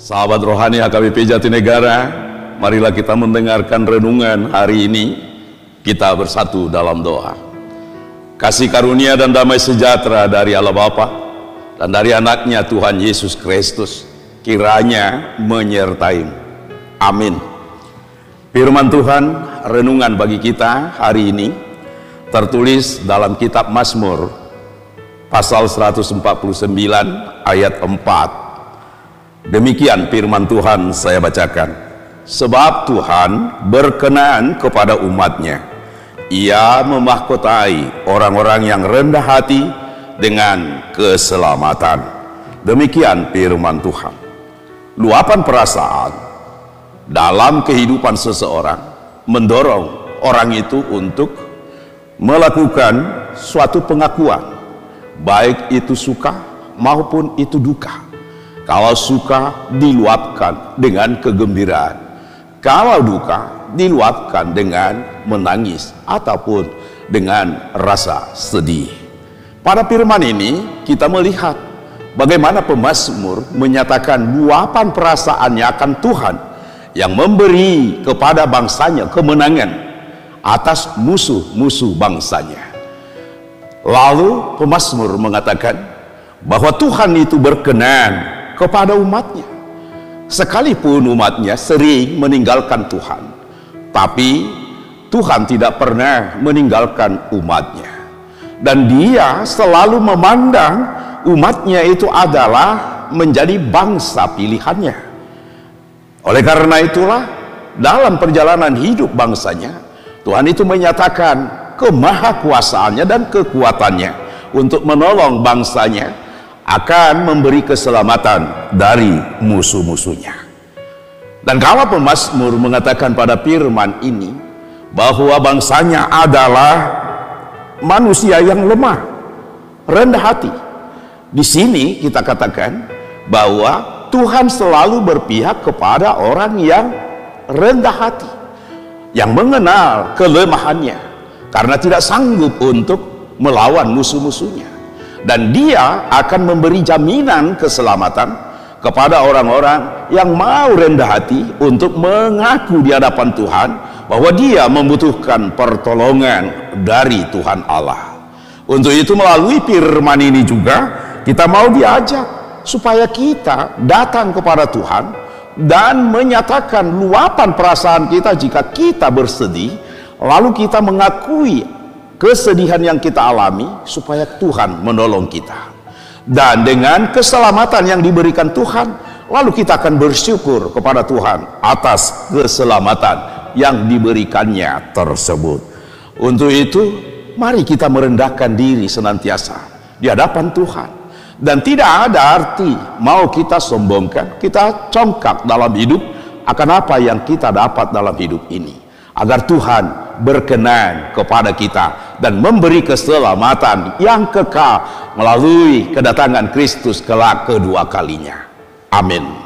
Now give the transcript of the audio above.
Sahabat rohani HKBP Jatinegara, marilah kita mendengarkan renungan hari ini. Kita bersatu dalam doa. Kasih karunia dan damai sejahtera dari Allah Bapa dan dari anaknya Tuhan Yesus Kristus kiranya menyertai. Amin. Firman Tuhan renungan bagi kita hari ini tertulis dalam kitab Mazmur pasal 149 ayat 4. Demikian firman Tuhan saya bacakan. Sebab Tuhan berkenan kepada umatnya. Ia memahkotai orang-orang yang rendah hati dengan keselamatan. Demikian firman Tuhan. Luapan perasaan dalam kehidupan seseorang mendorong orang itu untuk melakukan suatu pengakuan baik itu suka maupun itu duka. Kalau suka diluapkan dengan kegembiraan. Kalau duka diluapkan dengan menangis ataupun dengan rasa sedih. Pada firman ini kita melihat bagaimana pemazmur menyatakan luapan perasaannya akan Tuhan yang memberi kepada bangsanya kemenangan atas musuh-musuh bangsanya. Lalu pemazmur mengatakan bahwa Tuhan itu berkenan kepada umatnya. Sekalipun umatnya sering meninggalkan Tuhan tapi Tuhan tidak pernah meninggalkan umatnya. Dan dia selalu memandang umatnya itu adalah menjadi bangsa pilihannya. Oleh karena itulah dalam perjalanan hidup bangsanya Tuhan itu menyatakan kemahakuasaannya dan kekuatannya untuk menolong bangsanya akan memberi keselamatan dari musuh-musuhnya. Dan kalau pemazmur mengatakan pada firman ini bahwa bangsanya adalah manusia yang lemah, rendah hati. Di sini kita katakan bahwa Tuhan selalu berpihak kepada orang yang rendah hati, yang mengenal kelemahannya karena tidak sanggup untuk melawan musuh-musuhnya dan dia akan memberi jaminan keselamatan kepada orang-orang yang mau rendah hati untuk mengaku di hadapan Tuhan bahwa dia membutuhkan pertolongan dari Tuhan Allah. Untuk itu melalui firman ini juga kita mau diajak supaya kita datang kepada Tuhan dan menyatakan luapan perasaan kita jika kita bersedih lalu kita mengakui kesedihan yang kita alami supaya Tuhan menolong kita. Dan dengan keselamatan yang diberikan Tuhan lalu kita akan bersyukur kepada Tuhan atas keselamatan yang diberikannya tersebut. Untuk itu mari kita merendahkan diri senantiasa di hadapan Tuhan. Dan tidak ada arti mau kita sombongkan kita congkak dalam hidup akan apa yang kita dapat dalam hidup ini. Agar Tuhan berkenan kepada kita dan memberi keselamatan yang kekal melalui kedatangan Kristus kelak kedua kalinya. Amin.